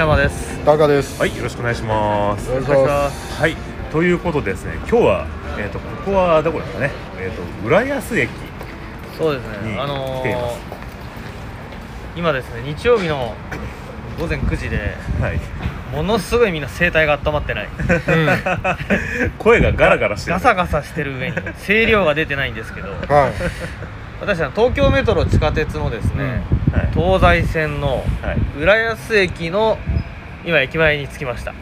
山です。タカです。はいよろしくお願いします。お願いします。はいということでですね今日はえっ、とここはどこですかね。えっ、と浦安駅そうですね。にあの来ています。ー今ですね日曜日の午前9時ではい。ものすごいみんな声帯が温まってない。声がガラガラしてる。ガサガサしてる上に声量が出てないんですけど。はい。私は東京メトロ地下鉄のですね、はい。東西線のはい。浦安駅の今駅前に着きました。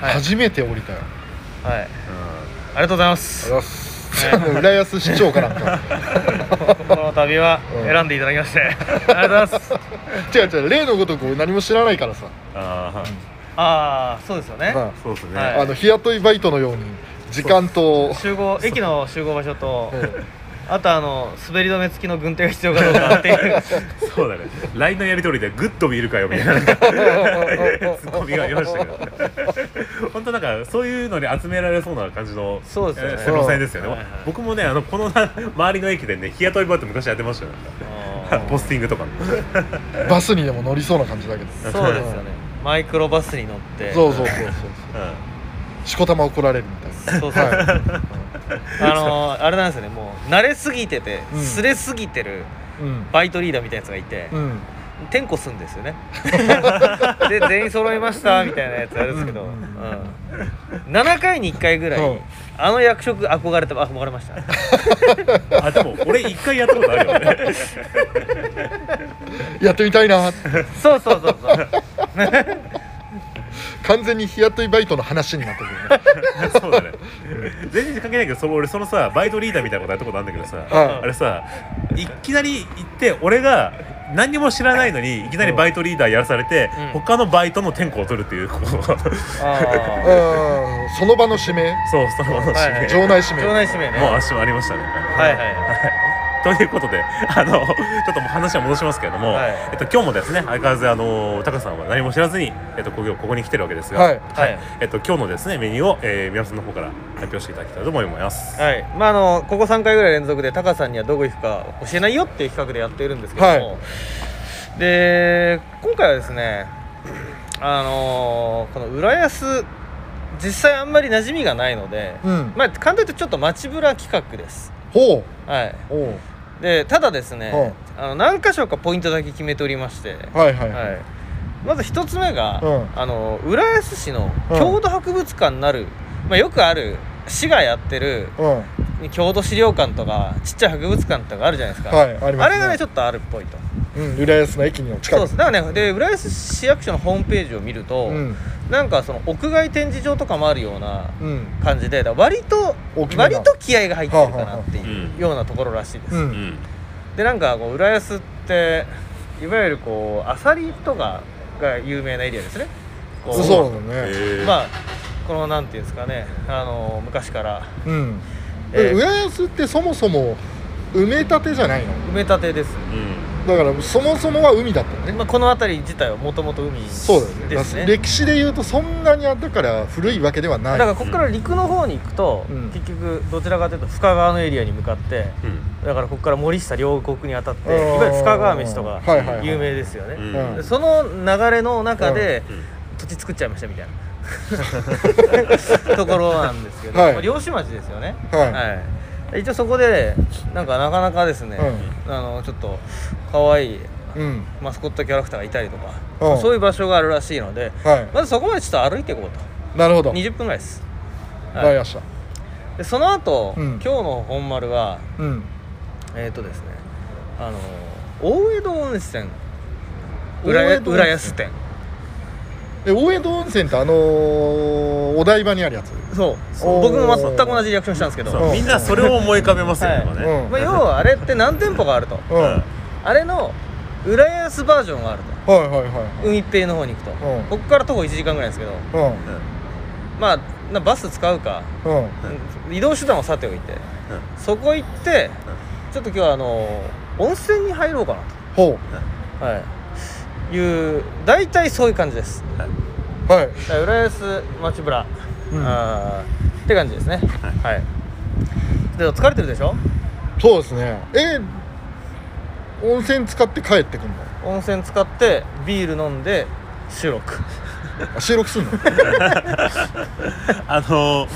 はい、初めて降りたよ。はい、ありがとうございます。ありがとうございます。浦安市長から。この度はうん。選んでいただきまして。ありがとうございます。違う違う、例のごとく何も知らないからさ。あー。はいああそうですよね、はそうですね、はい。いあの日雇いバイトのように時間と。集合駅の集合場所とうんあとあの滑り止め付きの軍手が必要かどうかっていう。そうだね。LINE のやり取りでグッと見るかよみたいなツッコミがありましたけど本当なんかそういうのに集められそうな感じのそうですよね。えー路線ですよね、はいはい。僕もねあのこのな周りの駅でね日雇いバイト昔やってましたよ。ポスティングとかのバスにでも乗りそうな感じだけど。そうですよね。マイクロバスに乗って。そうそうそうそう。う。しこたま怒られるみたいそうそう、はあのーあれなんですよね。もう慣れすぎてて、うん。すれすぎてる。バイトリーダーみたいなやつがいて、うん。点呼すんですよね。で全員揃いましたみたいなやつあるんですけど、ううんん。7回に1回ぐらい、う。んあの役職憧れて憧れました。ん あでも俺一回やったことあるよね。やってみたいな。そうそうそうそう完全に日雇いバイトの話になってくるね。そうだね。全然関係ないけどその俺そのさバイトリーダーみたいなことやったことあるんだけどさ、はいあれさいきなり行って俺が何にも知らないのにいきなりバイトリーダーやらされて、うん。他のバイトの天候を取るっていうこう。そうあ。うん。その場の指名？そのはいはい場内指名。場内指名。ねもう足もありましたね。はい。はいということであのちょっともう話は戻しますけれども、はい。えっと、今日もですね相変わらずあのタカさんは何も知らずに、えっと、ここに来てるわけですが、はい。はい。えっと、今日のですねメニューを、えー、皆さんの方から発表していただきたいと思います。はい。まああのここ3回ぐらい連続でタカさんにはどこ行くか教えないよっていう企画でやっているんですけども、はい。で今回はですねあのーこの浦安実際あんまり馴染みがないので、うん。まあ簡単に言うとちょっと街ブラ企画です。ほはい、う。おう。でただですね、あの何箇所かポイントだけ決めておりまして、はいはいは。はい。い、まず一つ目が、うん。あの浦安市のうん郷土博物館なる、まあ、よくある市がやってるうん。郷土資料館とかちっちゃい博物館とかあるじゃないですか、はいありますねあれがねちょっとあるっぽいとうん。浦安の駅の近く。そうですだからねで浦安市役所のホームページを見ると、うん。なんかその屋外展示場とかもあるようなうん。感じで割と割と気合が入ってるかなっていうようなところらしいです、う。うんんでなんかこう浦安っていわゆるこうアサリとかが有名なエリアですねこそうだね。えーまあこのなんていうんですかねあの昔から、うん。えー。浦安ってそもそも埋め立てじゃないの。埋め立てです、うん。だからそもそもは海だったのね、まあ、この辺り自体はもともと海そうだよね。ですね歴史で言うとそんなにだから古いわけではない。だからここから陸の方に行くと、うん。結局どちらかというと深川のエリアに向かってうん。だからここから森下両国に当たってあーいわゆる深川飯とか有名ですよね、その流れの中でうん。土地作っちゃいましたみたいな ところなんですけど、はい。まあ漁師町ですよね。はい。はい。一応そこでなんかなかなかですね、うあのちょっと可愛いうん。マスコットキャラクターがいたりとか、うん。そういう場所があるらしいのではい。まずそこまでちょっと歩いていこうと。なるほど。20分ぐらいです、わかりました。でその後、うん。今日の本丸はうん。えっ、とですねあの大江戸温泉。浦大江戸温泉。浦安店え大江戸温泉ってあのーお台場にあるやつ？そう。おー。僕もま全く同じリアクションしたんですけど、そう。みんなそれを思い浮かべますよね、はい。うん。まあ、要はあれって何店舗があると。うん。はいあれの浦安バージョンがあると。はいはい海っぺりの方に行くと、うん。ここから徒歩1時間ぐらいですけど。はいまあなバス使うか。うん。うんうん移動手段はさておいて。そこ行ってちょっと今日はあの温泉に入ろうかなほと、はい、いう大体そういう感じです。うはい。浦安町ブラうん。あーって感じですね。はい、で疲れてるでしょ？そうですね。え温泉使って帰ってくんの？温泉使ってビール飲んで収録。あ収録すんの？あの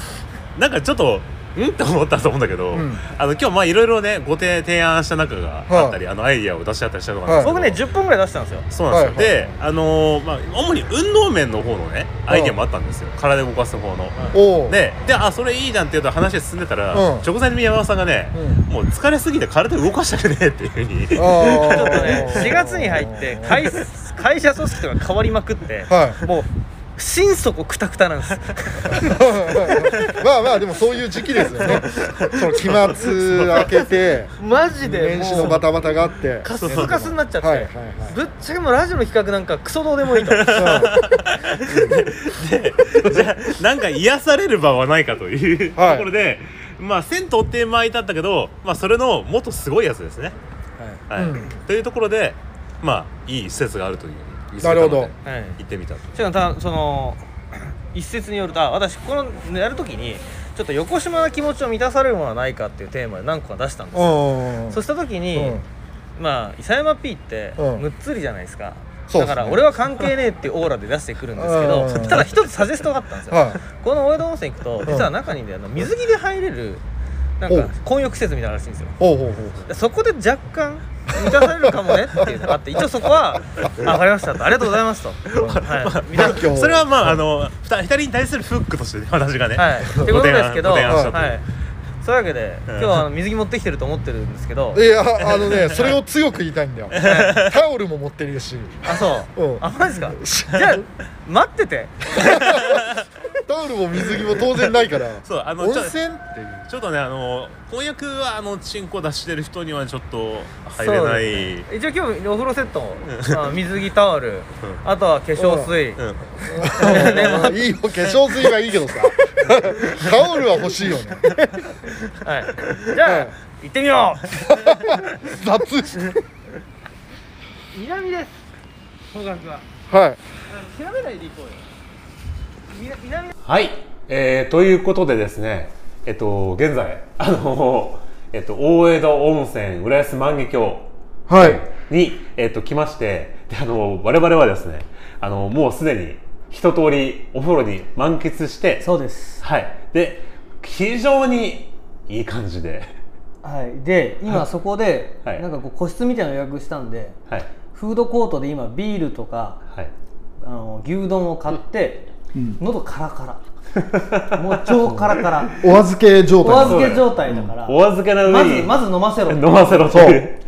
なんかちょっとうん？って思ったと思うんだけど、うん。あの今日まあいろいろねご提提案した中があったり、あのアイディアを出し合ったりしたとかな。んですけど、僕ね10本ぐらい出したんですよ。そうなんですよ、はいはい。であのーまあ主に運動面の方のねアイディアもあったんですよ、体動かす方の、おおでであそれいいじゃんっていうと話進んでたら、うん。直前に宮川さんがね、うもう疲れすぎて体動かしたくねえっていう。ふうにあちょっとね4月に入って会会社組織とか変わりまくって、はい。もう心底クタクタなんです。まあまあでもそういう時期ですよね。その期末明けてマジで年始のバタバタがあって。カスカスになっちゃって、はいはいはい。ぶっちゃけもうラジオの企画なんかクソどうでもいいと。じゃあなんか癒される場はないかというはい。ところで、まあ銭湯って前だったけど、まあ、それのもっとすごいやつですね、はい。うん。というところでまあいい施設があるというなるほど。はい。行ってみたと。しかもたその 一説によるとあ私このやるときにちょっと横島な気持ちを満たされるものはないかっていうテーマで何個か出したんですよ。うんそうした時に、うん。まあ伊佐山 P ってうん。むっつりじゃないですか、そうっすね。だから俺は関係ねえっていうオーラで出してくるんですけどうん。ただ一つサジェストがあったんですよ、はい。この大江戸温泉行くと実は中にねあの水着で入れるなんか混浴施設みたいなのらしいんですよ。そこで若干満たされるかもねっていうのがあって 一応そこは「あ分かりました」と「ありがとうございます」と「はい、それはまああの二人に対するフックとしてね私がね、はい、ってことですけど、ごはい。そういうわけで、うん。今日は水着持ってきてると思ってるんですけど、いやあのねそれを強く言いたいんだよ。タオルも持ってるし。あそう、うん。あマジですか？じゃあ待ってて タオルも水着も当然ないから。そうあの温ちょ泉っていう。ちょっとねあの婚約はあのチンコ出してる人にはちょっと入れない。そう一応今日お風呂セット。水着タオル、あとは化粧水、うん。いいよ。化粧水はいいけどさ。タオルは欲しいよね。はい、じゃあ、はい行ってみよう。雑。南です。方角は。はい。調べないで行こうよはい、えー、ということでですねえっと現在あの えっと大江戸温泉浦安万華鏡はい。に、えっと来ましてであの我々はですねあのもうすでに一通りお風呂に満喫してそうです。はい。で非常にいい感じで。はい。で今そこで、はい。なんかこう個室みたいなの予約したんではい。フードコートで今ビールとかはい。あの牛丼を買って、喉カラカラ。もう超カラカラ。お預け状態。お預け状態だから、お預けの上に。まずまず飲ませろ。飲ませろと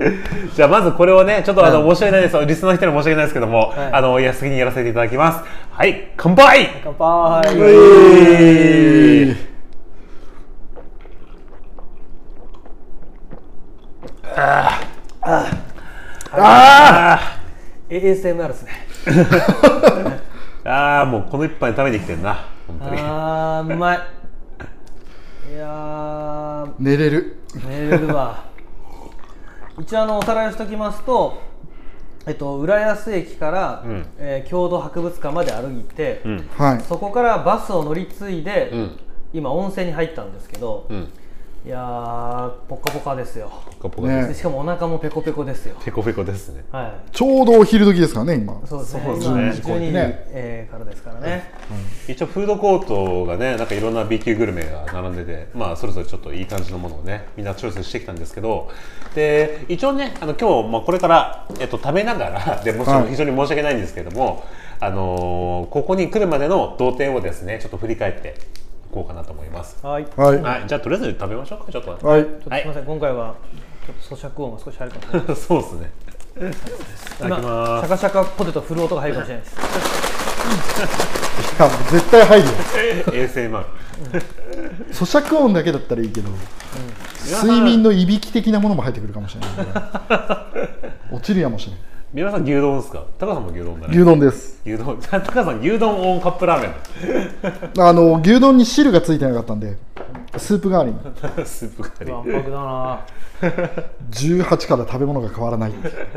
じゃあまずこれをねちょっとあの、申し訳ないです。リスナーの人に申し訳ないですけども、はい。あの安にやらせていただきます。はい。乾杯。乾杯、えー。あ ASMR ですね ーあーもうこの一杯食べに来てんな。本当に。あーうまい。いやー。寝れる。寝れるわ。一応あのおさらいをしておきますとえっと浦安駅から、うん。えー郷土博物館まで歩いて、うん。はい。そこからバスを乗り継いで、うん。今温泉に入ったんですけど、うんいやーポカポカですよ。ポカポカです、ね。でしかもお腹もペコペコですよ。ペコペコですね。はい。ちょうどお昼時ですからね今。そうですね。です今ね12時、ねえーからですからね、一応フードコートがねなんかいろんな B 級グルメが並んでてまあそれぞれちょっといい感じのものをねみんなチョイスしてきたんですけど。で一応ねあの今日、まあ、これから、えっと、食べながらでもちろはい。ん非常に申し訳ないんですけども、あのーここに来るまでの動線をですねちょっと振り返っていこうかなと思います。はい。ちはい。はい。じゃあとりあえず食べましょうか。ちょっと。はい。ょっとすみません、今回はちょっと咀嚼音が少し入るかも。しれないそうですね。いただき今ます。シャカシャカポテト振る音が入るかもしれないです。いや絶対入るよ。ASMR 咀嚼音だけだったらいいけど、睡眠のいびき的なものも入ってくるかもしれない落ちるやもしれない皆さん牛丼ですか？高さんも牛丼だね。牛丼です。牛丼。高さん牛丼オンカップラーメン。あの牛丼に汁がついてなかったんでスープ代わりに。スープカリわんぱくだな。18から食べ物が変わらない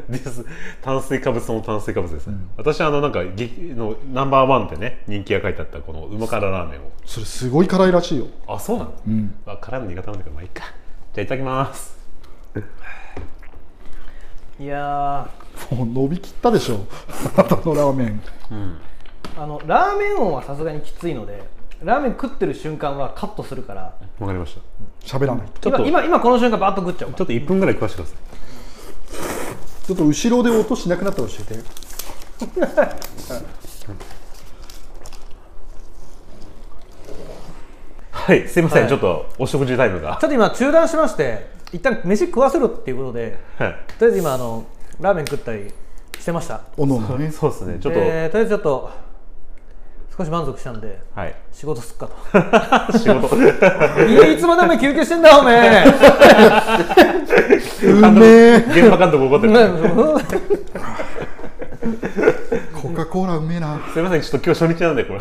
です。炭水化物も炭水化物です。ね、私あのなんか激のナンバーワンってね人気が書いてあったこのうま辛ラーメンを。それすごい辛いらしいよ。あそうなの、うん。まあ、辛いの苦手なんだけどまあいいか。じゃあいただきますいやもう伸びきったでしょ。あなたのラーメン。うん。ーあのラーメン音はさすがにきついのでラーメン食ってる瞬間はカットするから。わかりました。喋らないちょっと今今今この瞬間バッと食っちゃう。ちょっと1分ぐらい食わしてください。ちょっと後ろで音しなくなったら教えて。はい。すいません、はい。ちょっとお食事タイムが。ちょっと今中断しまして一旦飯食わせろっていうことではい。とりあえず今あのラーメン食ったりしてました。おのおのねそうですね。ちょっと、えーとりあえずちょっと少し満足したんではい。仕事すっかと。仕事。いつまでお前休憩してんだお前うめえ。現場監督怒ってる。コカ・コーラうめえな。すいませんちょっと今日初日なんでこれ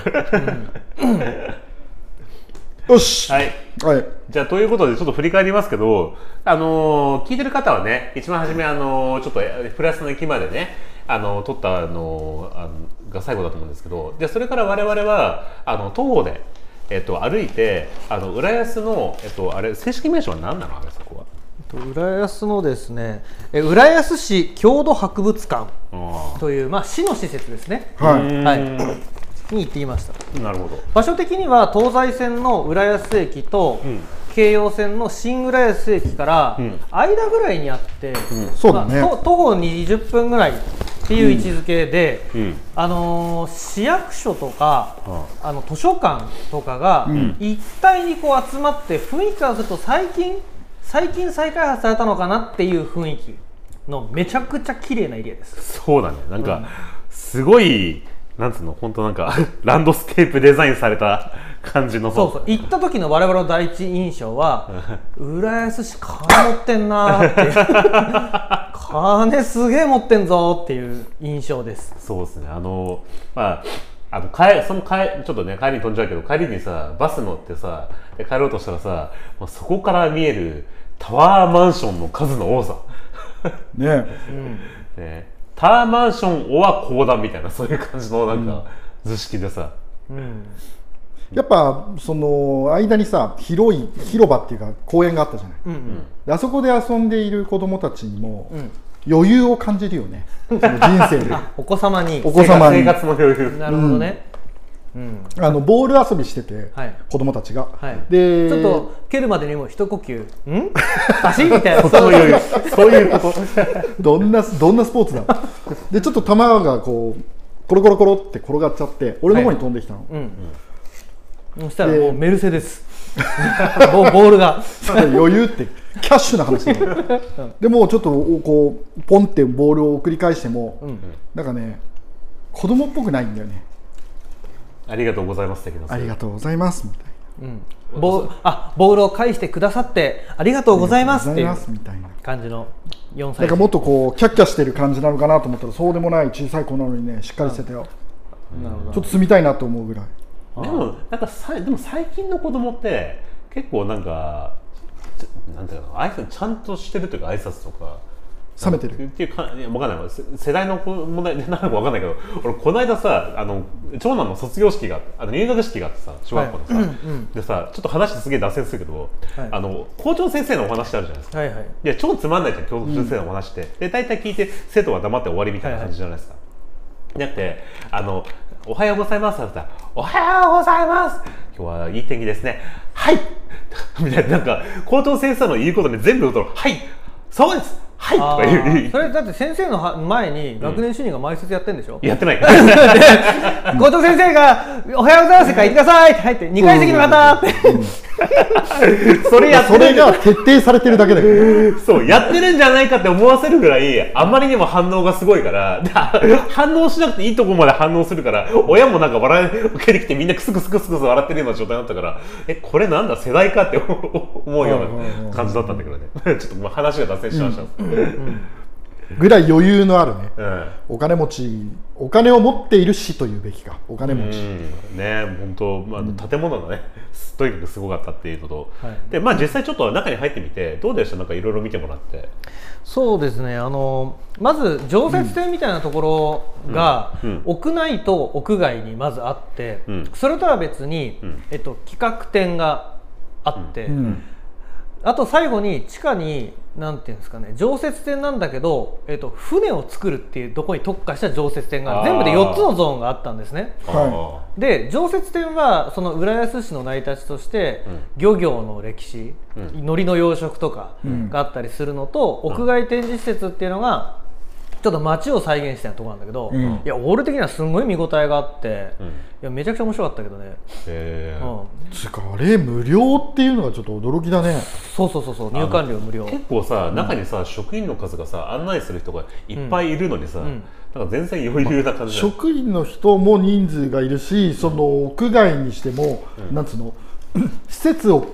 よし。はい。はい。じゃあということでちょっと振り返りますけど、あのー聞いてる方はね一番初め、あのーちょっとえプラスの駅までね、あのー撮った、あのーあのが最後だと思うんですけどでそれから我々はあの徒歩で、えっと、歩いてあの浦安の、えっと、あれ正式名称は何なのあれそこは？浦安のですねえ浦安市郷土博物館あという、まあ、市の施設ですね、はい。はい、に行ってきました。いなるほど。場所的には東西線の浦安駅と、ん。京葉線の新浦安駅からん。間ぐらいにあって、そうだね。まあと徒歩20分ぐらいっていう位置づけで、うん。あのー市役所とか、ああの図書館とかが一体にこう集まって雰囲気からすると最近最近再開発されたのかなっていう雰囲気のめちゃくちゃ綺麗なエリアです。そうだね。なんか、すごいなんつうの本当なんか ランドスケープデザインされた感じのそうそう。行った時の我々の第一印象は浦安市金持ってんなーって 金すげえ持ってんぞーっていう印象です。そうですね、あの、まあ、あの帰その帰ちょっとね帰りに飛んじゃうけど帰りにさバス乗ってさで帰ろうとしたらさもうそこから見えるタワーマンションの数の多さ、ねね、タワーマンションオア公団みたいなそういう感じのなんか図式でさ、うん。やっぱその間にさ広い広場っていうか公園があったじゃない、うんであそこで遊んでいる子供たちにもうん。余裕を感じるよね。その人生で。お子様に。お子様に。生活の余裕。なるほどね、うんあのボール遊びしてて、はい。子供たちが、はい、でちょっと蹴るまでにも一呼吸。ん？足みたいな。そういうそういう。こと。どんなどんなスポーツだ？でちょっと球がこうコロコロコロって転がっちゃって俺の方に飛んできたの、うん。そしたらもうメルセデス。ボボールが。余裕ってキャッシュな話だよ。でもちょっとこうポンってボールを送り返しても、ん。なんかね子供っぽくないんだよねありがとうございますありがとうございます。みたいうん。ボーあボールを返してくださってありがとうございますっていうありがとうございますみたいな。感じの4歳。なんかもっとこうキャッキャしてる感じなのかなと思ったらそうでもない小さい子なのにねしっかりしてたよ、なるほど。ちょっと住みたいなと思うぐらい。でもなんかさでも最近の子供って結構なんかなんていうの挨拶ちゃんとしてるというか挨拶とか冷めてる。っていうかいやわかんない。せ世代の問題でなのかわかんないけど俺この間さあの長男の卒業式があの入学式があってさ小学校のさ、はい。うんうんでさちょっと話すげえ脱線するけど、はい。あの校長先生のお話ってあるじゃないですか。はいはいい。や超つまんないじゃん教師先生のお話って、で大体聞いて生徒は黙って終わりみたいな感じじゃないですか、だってあの「おはようございます」って言ったら「おはようございます。今日はいい天気ですね。はい」みたいななんか校長先生の言うことに全部言う。と「はい。そうですはい」とあか言うー。それだって先生のは前に学年主任が前説やってんでしょ、やってない。校長先生が「おはようございます」って書いてくださいって入って2階席の方って それやってそれるが徹底されてるだけだよ。ね そうやってるんじゃないかって思わせるぐらいあまりにも反応がすごいから。で 反応しなくていいとこまで反応するから親もなんか笑い受けてきてみんなクスクスクスクス笑ってるような状態になったからえこれなんだ世代かって思うような感じだったんだけどね。ちょっとまあ話が脱線しました、ぐらい余裕のあるね。うん。お金持ちお金を持っている市というべきか。お金持ち、うん。ね本当、まあ、建物がね、とにかくすごかったっていうのと、はい。でまあ実際ちょっと中に入ってみてどうでした？なんかいろいろ見てもらって。そうですね。あのまず常設展みたいなところが、うん。うん。屋内と屋外にまずあって、うん。それとは別に、うん。えっと、企画展があって、うんあと最後に地下になんていうんですかね常設展なんだけど、えっと、船を作るっていうところに特化した常設展が全部で4つのゾーンがあったんですね。はで常設展はその浦安市の成り立ちとして、漁業の歴史、うん。海苔の養殖とかうん。があったりするのと、屋外展示施設っていうのがちょっと街を再現したようなところなんだけど、うん。いや俺的にはすごい見応えがあって、うん。いやめちゃくちゃ面白かったけどね、へーうん、つうかあれ無料っていうのがちょっと驚きだね。そうそうそうそう入館料無料。結構さ中にさ、職員の数がさ案内する人がいっぱいいるのにさ、ん。なんか全然余裕な感じだよ職員の人も人数がいるしその屋外にしても、なんつうの 施設を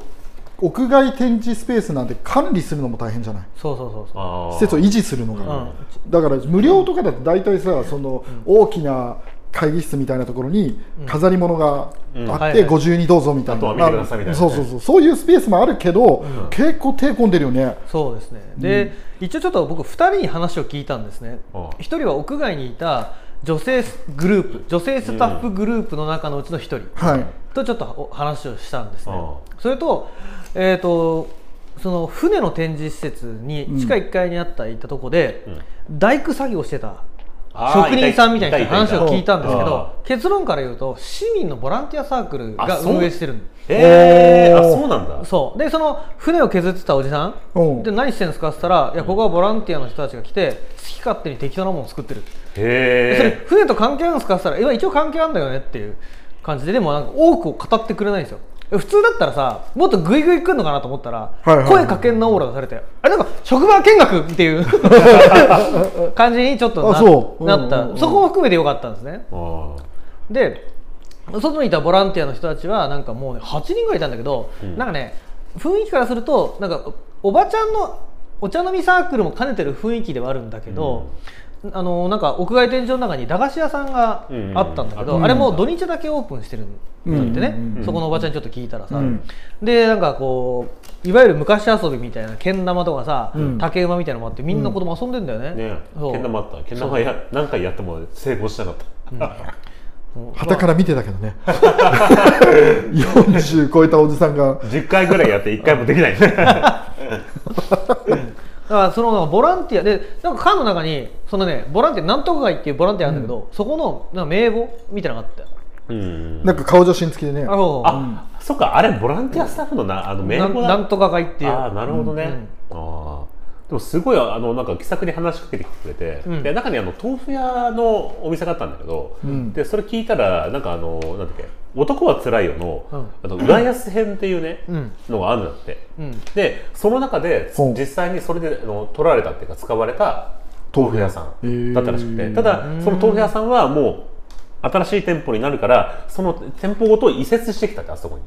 屋外展示スペースなんて管理するのも大変じゃない？そうそうそうそう。施設を維持するのが、うん。だから無料とかだと大体さその大きな会議室みたいなところに飾り物がうんあってご自由にどうぞみたいな、あとは見てくださいみたいなね。そうそうそう。そういうスペースもあるけど、結構手込んでるよね。そうですね。で、一応ちょっと僕2人に話を聞いたんですね。ああ。1人は屋外にいた女性グループ女性スタッフグループの中のうちの1人はい。とちょっとお話をしたんですね。あ。それと,、えー、とその船の展示施設に地下1階にあった行ったとこで、大工作業してた職人さんみたいな話を聞いたんですけあど結論から言うと市民のボランティアサークルが運営してるんえー、あそうなんだ。そう。でその船を削ってたおじさうんんで何してんですかって言ったらいやここはボランティアの人たちが来て好き勝手に適当なものを作ってる。でそれへ船と関係あるんですかって言ったらいや一応関係あるんだよねっていう感じででもなんか多くを語ってくれないんですよ普通だったらさもっとグイグイ来るのかなと思ったら、はいはい。声かけんなオーラ出されて。あれなんか職場見学っていう 感じにちょっとなあそう。なっうんうんうん。たそこも含めてよかったんですね。で外にいたボランティアの人たちはなんかもう、ね、8人ぐらいいたんだけど、なんかね雰囲気からするとなんかおばちゃんのお茶飲みサークルも兼ねてる雰囲気ではあるんだけど、あのなんか屋外天井の中に駄菓子屋さんがあったんだけど、うん。あれも土日だけオープンしてるんだってね、うん。うん。そこのおばちゃんにちょっと聞いたらさ、うん。でなんかこういわゆる昔遊びみたいなけん玉とかさ、うん。竹馬みたいなのもあってみんな子供遊んでんだよね。ーねそう。けん玉あった。けん玉や何回やっても成功しなかった、うん。旗から見てたけどね。40超えたおじさんが。10回ぐらいやって1回もできない。ね だからそのボランティアでなんか缶の中にそのねボランティアなんとか会っていうボランティアあるんだけど、そこのなんか名簿みたいなのがあったん。なんか顔写真付きでね。あそうあ、そっかあれボランティアスタッフのなあの名な簿だ。なんとか会っていう。ああなるほどね、ああでもすごいあのなんか気さくに話しかけてきてくれて、うん。で中にあの豆腐屋のお店があったんだけど、ん。でそれ聞いたらなんかあのなんだっけ男はつらいよの,、うん。あの浦安編っていうね、うん。のがあるんだって。うん。でその中で実際にそれであの取られたっていうか使われた豆腐屋さんだったらしくて。ただその豆腐屋さんはもう新しい店舗になるからその店舗ごと移設してきたってあそこに。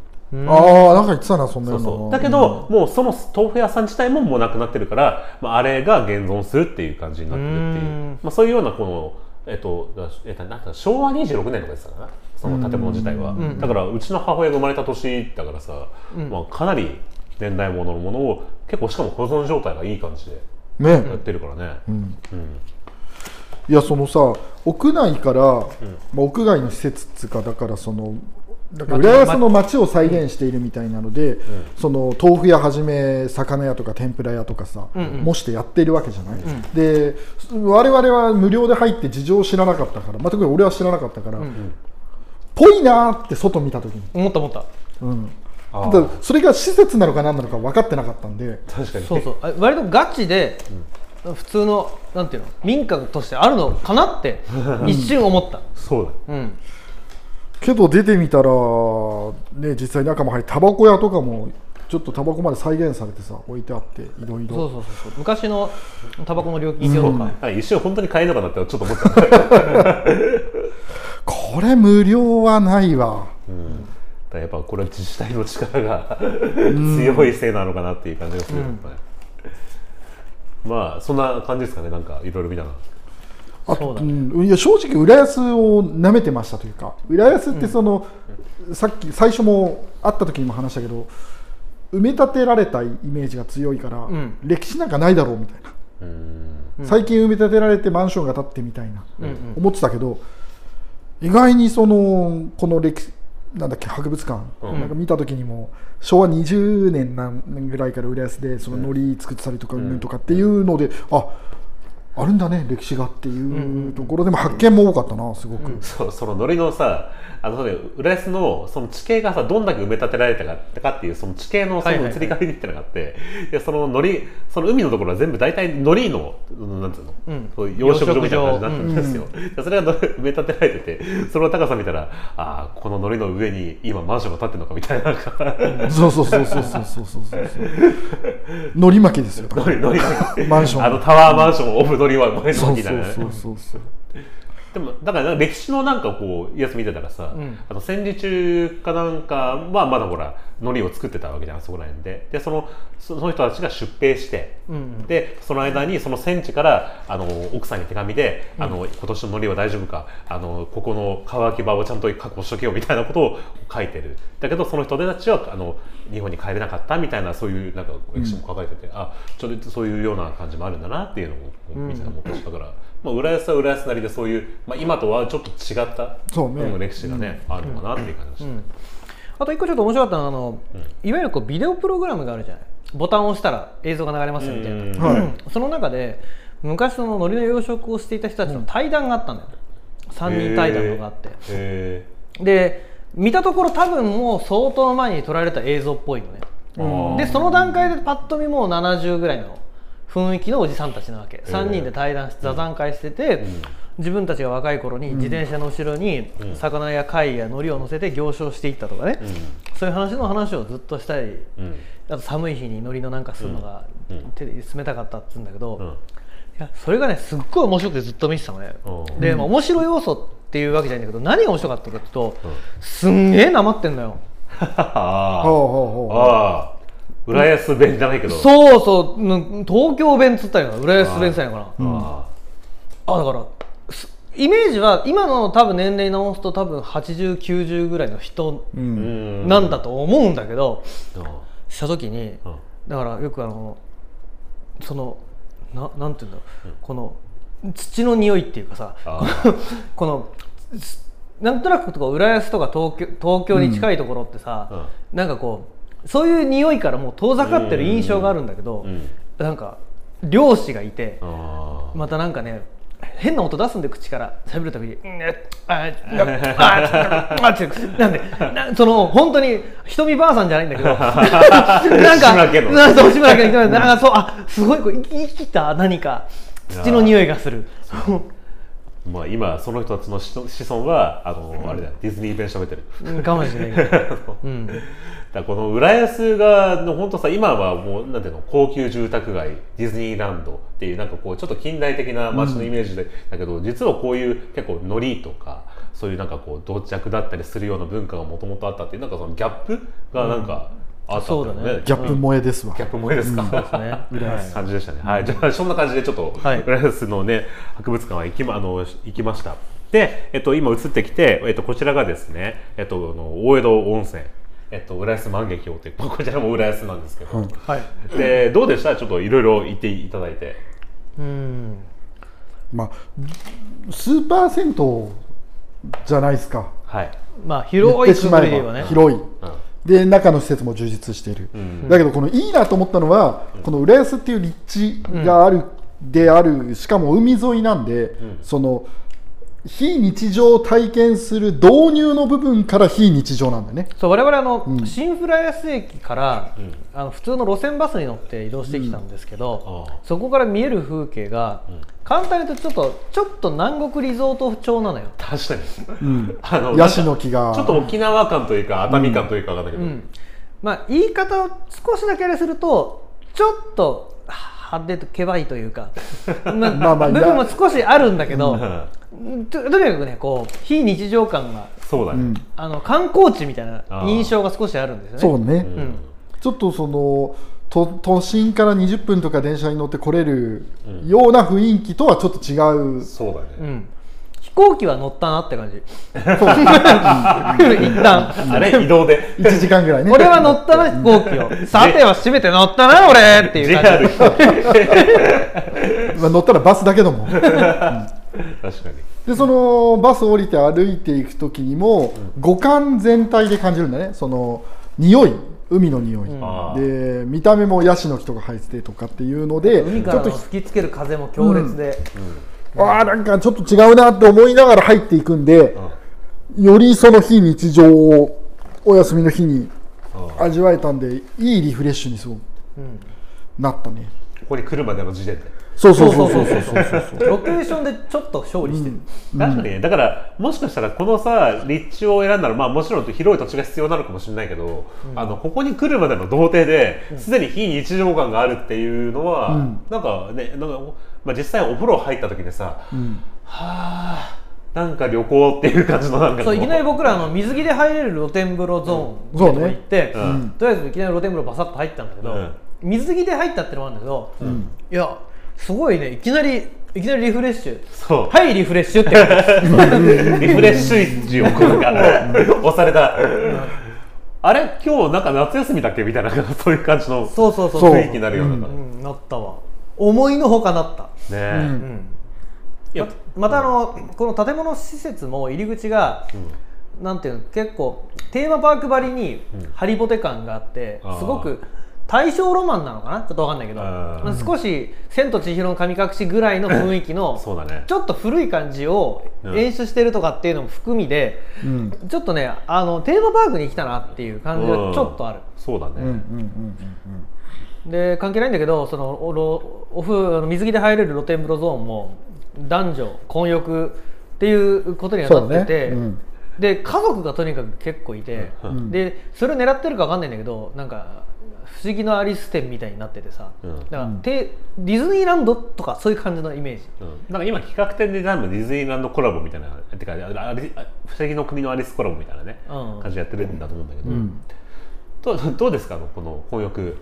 ああなんか言ってたなそんなそうのそうだけど、もうその豆腐屋さん自体ももうなくなってるから、まあ、あれが現存するっていう感じになってるっていう。うん。まあ、そういうようなこの、えっとえっと、なんか昭和26年とかですかな。その建物自体は、んだからうちの母親が生まれた年だからさ、まあ、かなり年代物のものを結構しかも保存状態がいい感じでね、やってるからね、うん。うん。いやそのさ屋内から、まあ、屋外の施設っつうかだからその浦安の街を再現しているみたいなので、その豆腐屋はじめ魚屋とか天ぷら屋とかさ、うんうん。模してやっているわけじゃない、で我々は無料で入って事情を知らなかったから、まあ、特に俺は知らなかったから、ぽいなーって外見た時に、思った思った。うん、だからそれが施設なのか何なのか分かってなかったんで。確かに。そうそう。あ割とガチで、普通のなんていうの？民家としてあるのかなって 一瞬思った。そうだ。うん。けど出てみたら、ね、実際中も入ってタバコ屋とかもちょっとタバコまで再現されてさ置いてあっていろいろそうそうそうそう。昔のタバコの料金表とか、はい一瞬本当に買えるのかなってちょっと思った、これ無料はないわ。うん、だやっぱこれは自治体の力が強いせいなのかなっていう感じがする、い。まあそんな感じですかね。なんかいろいろ見たらあそうだと、うん、いや正直浦安を舐めてましたというか。浦安ってその、さっき最初も会った時にも話したけど埋め立てられたイメージが強いから、ん。歴史なんかないだろうみたいな、うん。最近埋め立てられてマンションが建ってみたいな、うんうん。思ってたけど意外にそのこの歴史なんだっけ博物館、うん。なんか見た時にも昭和20年ぐらいから浦安でその海苔作ってたりとかうんとかっていうので、ああるんだね歴史がっていうところでも発見も多かったなすごく、そうそのノリのさあの浦安のその地形がさどんだけ埋め立てられたかかっていうその地形のそはいはいはい。の移り変わりみたいなのがあって、でそのノリその海のところは全部大体ノリのうんなんつうの、うん。そういう養殖場みたいな感じになってるんですよ、でそれがの埋め立てられててその高さ見たらああこのノリの上に今マンションが建ってるのかみたいな。そうそうそうそうそうそうそうそう。のり巻きですよ。ノリノリマンション。あのタワーマンションオフノリは前そうみたいなね。そうそうそう。でもだから歴史のなんかこうやつ見てたらさ、ん。あの戦時中かなんかはまだほら海苔を作ってたわけじゃんそこら辺で。でそのそその人たちが出兵して、うんでその間にその戦地からあの奥さんに手紙で、あの今年の海苔は大丈夫かあのここの乾き場をちゃんと確保しとけよみたいなことを書いてる。だけどその人たちはあの日本に帰れなかったみたいなそういうなんか歴史も書かれてて、あちょっとそういうような感じもあるんだなっていうのを見てた思ったしだから、まあ、浦安は浦安なりでそういう、まあ、今とはちょっと違ったそうね。ん歴史がね、あるのかなっていう感じがした、あと一個ちょっと面白かったのはあの、いわゆるこうビデオプログラムがあるじゃない。ボタンを押したら映像が流れますよみたいな、うん。はい。その中で昔その海苔の養殖をしていた人たちの対談があったんだよ、3人対談のがあって。へで見たところ多分もう相当前に撮られた映像っぽいのね。ー。でその段階でパッと見もう70ぐらいの雰囲気のおじさんたちなわけ。ー3人で対談して座談会してて、自分たちが若い頃に自転車の後ろに魚や貝や海苔を乗せて行商していったとかね、そういう話の話をずっとしたり、うん。うんあと寒い日に海苔のなんかするのがうん。手で冷たかったっつうんだけど、うん。いやそれがねすっごい面白くてずっと見てたのね、うん。で、まあ、面白い要素っていうわけじゃないんだけど何が面白かったかっていうと、うん。すんげえなまってんのよ。あほうほうほう浦安弁じゃないけど。そうそううん東京弁っつったらいいのかな。浦安弁っつったら。いいのかなああだからすイメージは今の多分年齢に直すと多分8090ぐらいの人なんだと思うんだけど、うん。した時にうん。だからよくあのそのななんていうんだろう、この土の匂いっていうかさあこのすなんとなくこう浦安とか東京東京に近いところってさ、なんかこうそういう匂いからもう遠ざかってる印象があるんだけど、うん。なんか漁師がいて、あまたなんかね変な音出すんで口から。喋るたびに「うん。えあああああってなん。でなその本当に瞳ばあさん。じゃないん。だけどなん。かそう志村けん。のなん。かそうあすごいこう生き生きた何か土の匂いがするまあ今その人たちの子孫はあの、あれだよ。ディズニー弁喋ってる。うんかもしれないけど、うん、だこの浦安がの本当さ今はもうなんていうの高級住宅街ディズニーランドっていうなんかこうちょっと近代的な街のイメージで、だけど実はこういう結構ノリとかそういうなんかこう同着だったりするような文化がもともとあったっていうなんかそのギャップがなんかあったんだよね,、そうだねギャップ萌えですわ、ギャップ萌えですか、そうですね。浦安感じでしたね。はい、じゃあそんな感じでちょっと、はい。浦安のね博物館は行きまあの行きました。で、えっと今移ってきて、えっとこちらがですね、えっとあの大江戸温泉。えっと、浦安万華鏡というこちらも浦安なんですけど、うん。はい。でどうでした？ちょっといろいろ言っていただいて。うん。まあスーパー銭湯じゃないですか。はい、まあ言広い広い。うんで中の施設も充実している、ん。だけどこのいいなと思ったのは、この浦安っていう立地がある、であるしかも海沿いなんで、ん。その非日常を体験する導入の部分から非日常なんだね。そう我々あの、うん。新浦安駅から、ん。あの普通の路線バスに乗って移動してきたんですけど、ああ。そこから見える風景が、簡単に言うとちょっとちょっと南国リゾート調なのよ、確かに。うん。あのヤシの木が。ちょっと沖縄感というか熱海感というか。わかんないけど、うん。まあ、言い方を少しだけあれするとちょっと派手とけばいというか、まあまあまあ部分も少しあるんだけど、うん。ととにかくねこう非日常感がそうだね、うん。あの観光地みたいな印象が少しあるんですよね。そうね、うん。うん。ちょっとそのと都心から20分とか電車に乗って来れるような雰囲気とはちょっと違う、そうだね、うん。飛行機は乗ったなって感じ。そ う一旦。あれ？移動で？1時間ぐらいね。俺は乗ったな飛行機を。さては閉めて乗ったな俺っていう感じ。まあ乗ったらバスだけども。確かに。でそのバス降りて歩いていく時にも、五感全体で感じるんだね。その匂い。海の匂い、あで見た目もヤシの木とか生えててとかっていうので海からのちょっと吹きつける風も強烈で、ああなんかちょっと違うなって思いながら入っていくんで、よりその非日常をお休みの日に味わえたんでいいリフレッシュにすごくなったね、ここに来るまでの時点で。そうそうそうそうそうそうそう。ロケーションでちょっと勝利してる、確かにねだからもしかしたらこのさ立地を選んだらまあもちろん広い土地が必要なのかもしれないけど、あのここに来るまでの童貞ですでに非日常感があるっていうのは、うん。なんかねなんか、まあ、実際お風呂入った時にさ、うん。はあなんか旅行っていう感じのなんかそういきなり僕らあの水着で入れる露天風呂ゾーンそうねってとこ行って、うん。とりあえずいきなり露天風呂バサッと入ったんだけど、うん。水着で入ったってのもあるんだけど、ん。いやすごいね。いきなりいきなりリフレッシュ。そう。はいリフレッシュって リフレッシュをこうなん。か押された、あれ？今日なんか夏休みだっけ？みたいなそういう感じのそうそうそうそう。雰囲気になるような、うん。ねうん、なったわ思いのほかなった、え、うん。うんいやまたあのこの建物施設も入り口が、なんていうの結構テーマパークばりにハリボテ感があって、あー。すごく大正ロマンなのかな？ちょっとわかんないけど、まあ少し「千と千尋の神隠し」ぐらいの雰囲気の そうだね。ちょっと古い感じをうん。演出してるとかっていうのも含みで、うん。ちょっとねあのテーマパークに来たなっていう感じがちょっとある。そうだね、うんうんうんで関係ないんだけどそのおろお風あの水着で入れる露天風呂ゾーンも男女混浴っていうことにはなってて、ね。うん。で家族がとにかく結構いて、ん。でそれを狙ってるか分かんないんだけどなんか不思議のアリス展みたいになっててさ、うん。だから、てディズニーランドとかそういう感じのイメージ。うん。なんか今企画展で多分ディズニーランドコラボみたいなてか不思議の国のアリスコラボみたいなね、うん。感じでやってるんだと思うんだけど、ん。どうどうですかこの混浴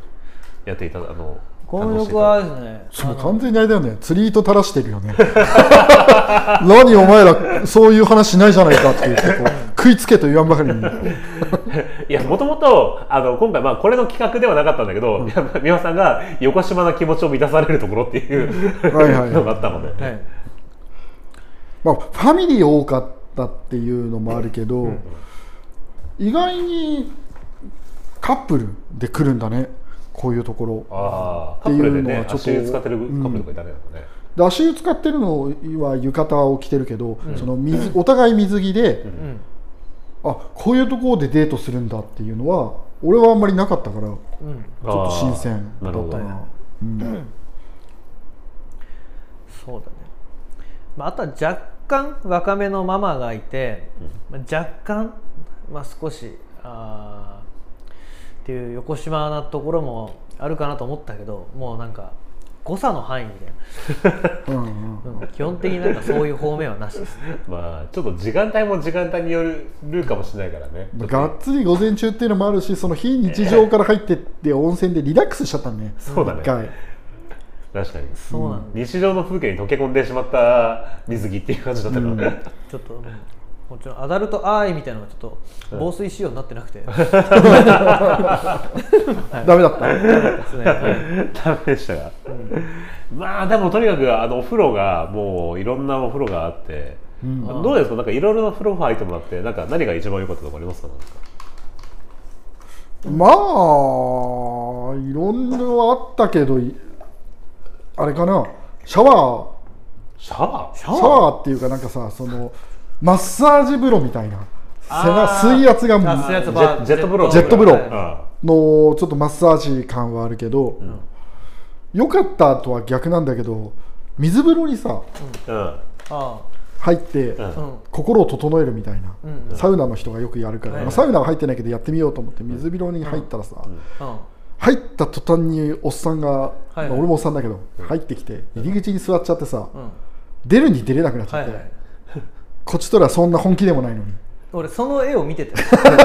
やっていたあの混浴はですねそう完全にあれだよね。釣り糸垂らしてるよね。何お前らそういう話しないじゃないかって言ってこう食いつけと言わんばかりに。いやもともとあの今回まあこれの企画ではなかったんだけど、いや美輪さんが横島な気持ちを満たされるところっていうはいはいはい。のがあったので、はい。まあ、ファミリー多かったっていうのもあるけど、意外にカップルで来るんだねこういうところ。ああカっていうのはちょっと足湯使ってるカップルとかいたね,、ね。で足湯使ってるのは浴衣を着てるけど、その水 お互い水着で、うん。あこういうところでデートするんだっていうのは俺はあんまりなかったからちょうんっと新鮮。だったな、うん。そうだね、まあ、あとは若干若めのママがいて、まあ、若干、まあ、少しあーっていう横島なところもあるかなと思ったけどもうなんか誤差の範囲みたいうんうん。な、うん基本的になんかそういう方面はなしです。ねまあちょっと時間帯も時間帯によるかもしれないからね。がっつり午前中っていうのもあるしその非日常から入ってって温泉でリラックスしちゃったねそうだね。一回。確かに。そうなんだ、日常の風景に溶け込んでしまった水着っていう感じだったからね、ちょっと、うんもちろんアダルトアイみたいなのがちょっと防水仕様になってなくて、ダメだった。ですね。はいダメでしたが、まあでもとにかくあのお風呂がもういろんなお風呂があって、ん。どうですか？なんかいろいろな風呂入ってもらってなんか何が一番良かったとかありますか？なんかまあいろんなあったけどいあれかな？シャワー？シャワー。シャワーっていうかなんかさそのマッサージ風呂みたいな。水圧があ水圧ジェジェット風呂。ジェット風呂。のちょっとマッサージ感はあるけど、良かったとは逆なんだけど水風呂にさ入って、心を整えるみたいな、うんサウナの人がよくやるから、サウナは入ってないけどやってみようと思って水風呂に入ったらさ、うん。入った途端におっさんが、はい。まあ俺もおっさんだけど、入ってきて入り口に座っちゃってさ、うん。出るに出れなくなっちゃって、はいはいこっちとらそんな本気でもないのに。俺その絵を見てて。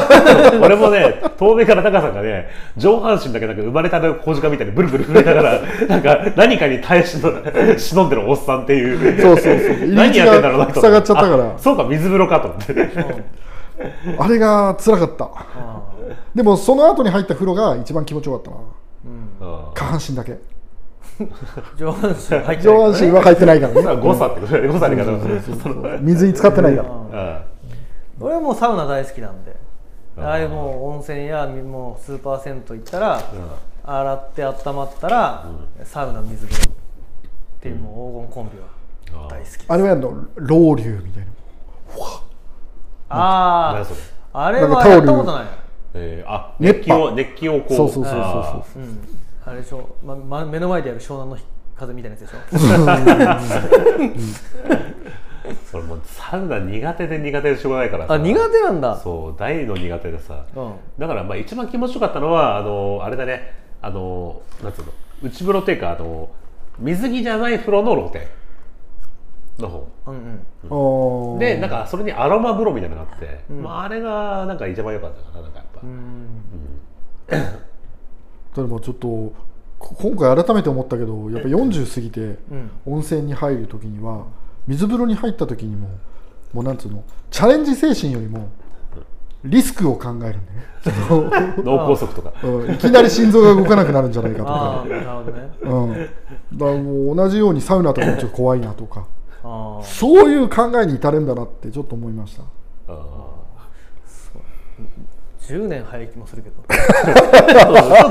俺もね遠目からタカさんがね上半身だけなんか生まれたての小鹿みたいにブルブル震えながらなんか何かに耐え忍んでるおっさんっていう。そうそうそう。何口やってんだろうなと。が塞がっちゃったから。あそうか水風呂かと思って。あれが辛かった。あでもその後に入った風呂が一番気持ちよかったな。ー、うん、うん。下半身だけ 上半身入ってない上半身は入ってないからね。誤差ってことだよね誤差に方その水に浸かってないから。うん。俺はもうサウナ大好きなんで。あーああいうもう温泉やもうスーパー銭湯行ったら、洗って温まったら、サウナ水風呂っていうもう黄金コンビは大好きです。あれはやんのロウリュみたいな。あああれはやったことない。えーあ熱気を熱気をこう。そうそうそうそうあそう。うんあれでしょ、まま、目の前でやる湘南の風みたいなやつでしょ？ーそれもうサウナ苦手で苦手でしょうがないからさ。あ苦手なんだ。そう大の苦手でさ。うん。だからまあ一番気持ちよかったのはあのあれだね。あのなんつうの？内風呂っていうかあの水着じゃない風呂の露天の方。うんうん。でなんかそれにアロマ風呂みたいなのがあって、ん。まあ、あれがなんか一番良かったかななんかやっぱ、うんでもちょっとこ今回改めて思ったけどやっぱ40過ぎてうん。温泉に入る時には水風呂に入った時にももうなんつうのチャレンジ精神よりもリスクを考えるんだよね。脳梗塞とか。うん。いきなり心臓が動かなくなるんじゃないかとか、ああなるほどね。うん、だからもう同じようにサウナとかもちょっと怖いなとか。ああそういう考えに至るんだなってちょっと思いました。あ10年早い気もするけど。ー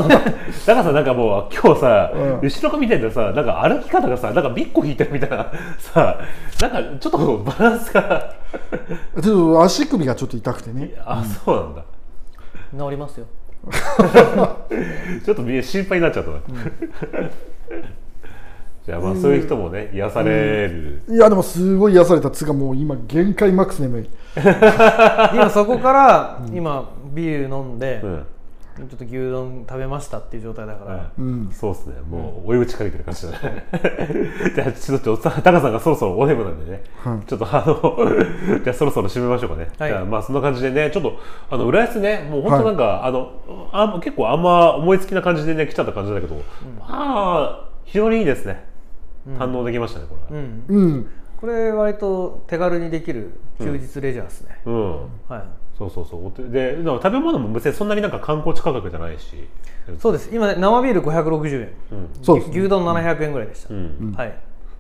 だからさなんかもう今日さ、うん。後ろが見ててさなんか歩き方がさなんかビッコ引いてるみたいな。さなんかちょっとバランスが。ちょっと足首がちょっと痛くてね。あそうなんだ。治りますよ。ちょっとみ心配になっちゃったな、じゃあまあそういう人もね癒される、いやでもすごい癒された。つがもう今限界マックス眠い。今そこから今ビール飲んで、うん。ちょっと牛丼食べましたっていう状態だから、うん。そうですね、もう追い打ちかけてる感じだね。じゃあ、ちょっと、タカさんがそろそろお眠なんでね、はい。ちょっとあの、じゃあそろそろ締めましょうかね。はい。じゃあ、まあそんな感じでね、ちょっと、あの、浦安ね、もう本当なんか、あの、あ結構あんま思いつきな感じでね、来ちゃった感じだけど、まあ、非常にいいですね。堪能できましたね、これは。うん、うん。これ割と手軽にできる休日レジャーですね、うん。はいそうそうそう。で、食べ物も別にそんなになんか観光地価格じゃないし。そうです。今ね生ビール560円。うん。そうです。ね牛丼700円ぐらいでした、うん。はい。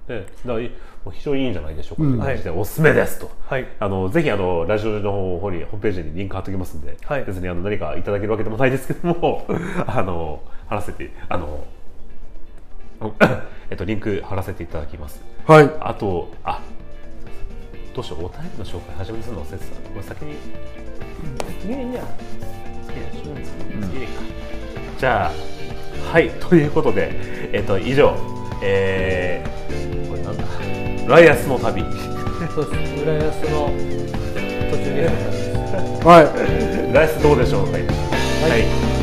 ね、だからいもう非常にいいんじゃないでしょうか、うんという感じで、おすすめですと。はい。あのぜひあのラジオの方にホームページにリンク貼っておきますんで、はい。別にあの何かいただけるわけでもないですけども あの貼らせてあの えっとリンク貼らせていただきます。はい。あとあどうしようお便りの紹介始めするの忘れてたこれ先にいいん。じゃない次でしょ次でいいかじゃあはいということでえっーと以上えー、これなん。だライアスの旅そうです浦安の途中にはいライスどうでしょうか、はい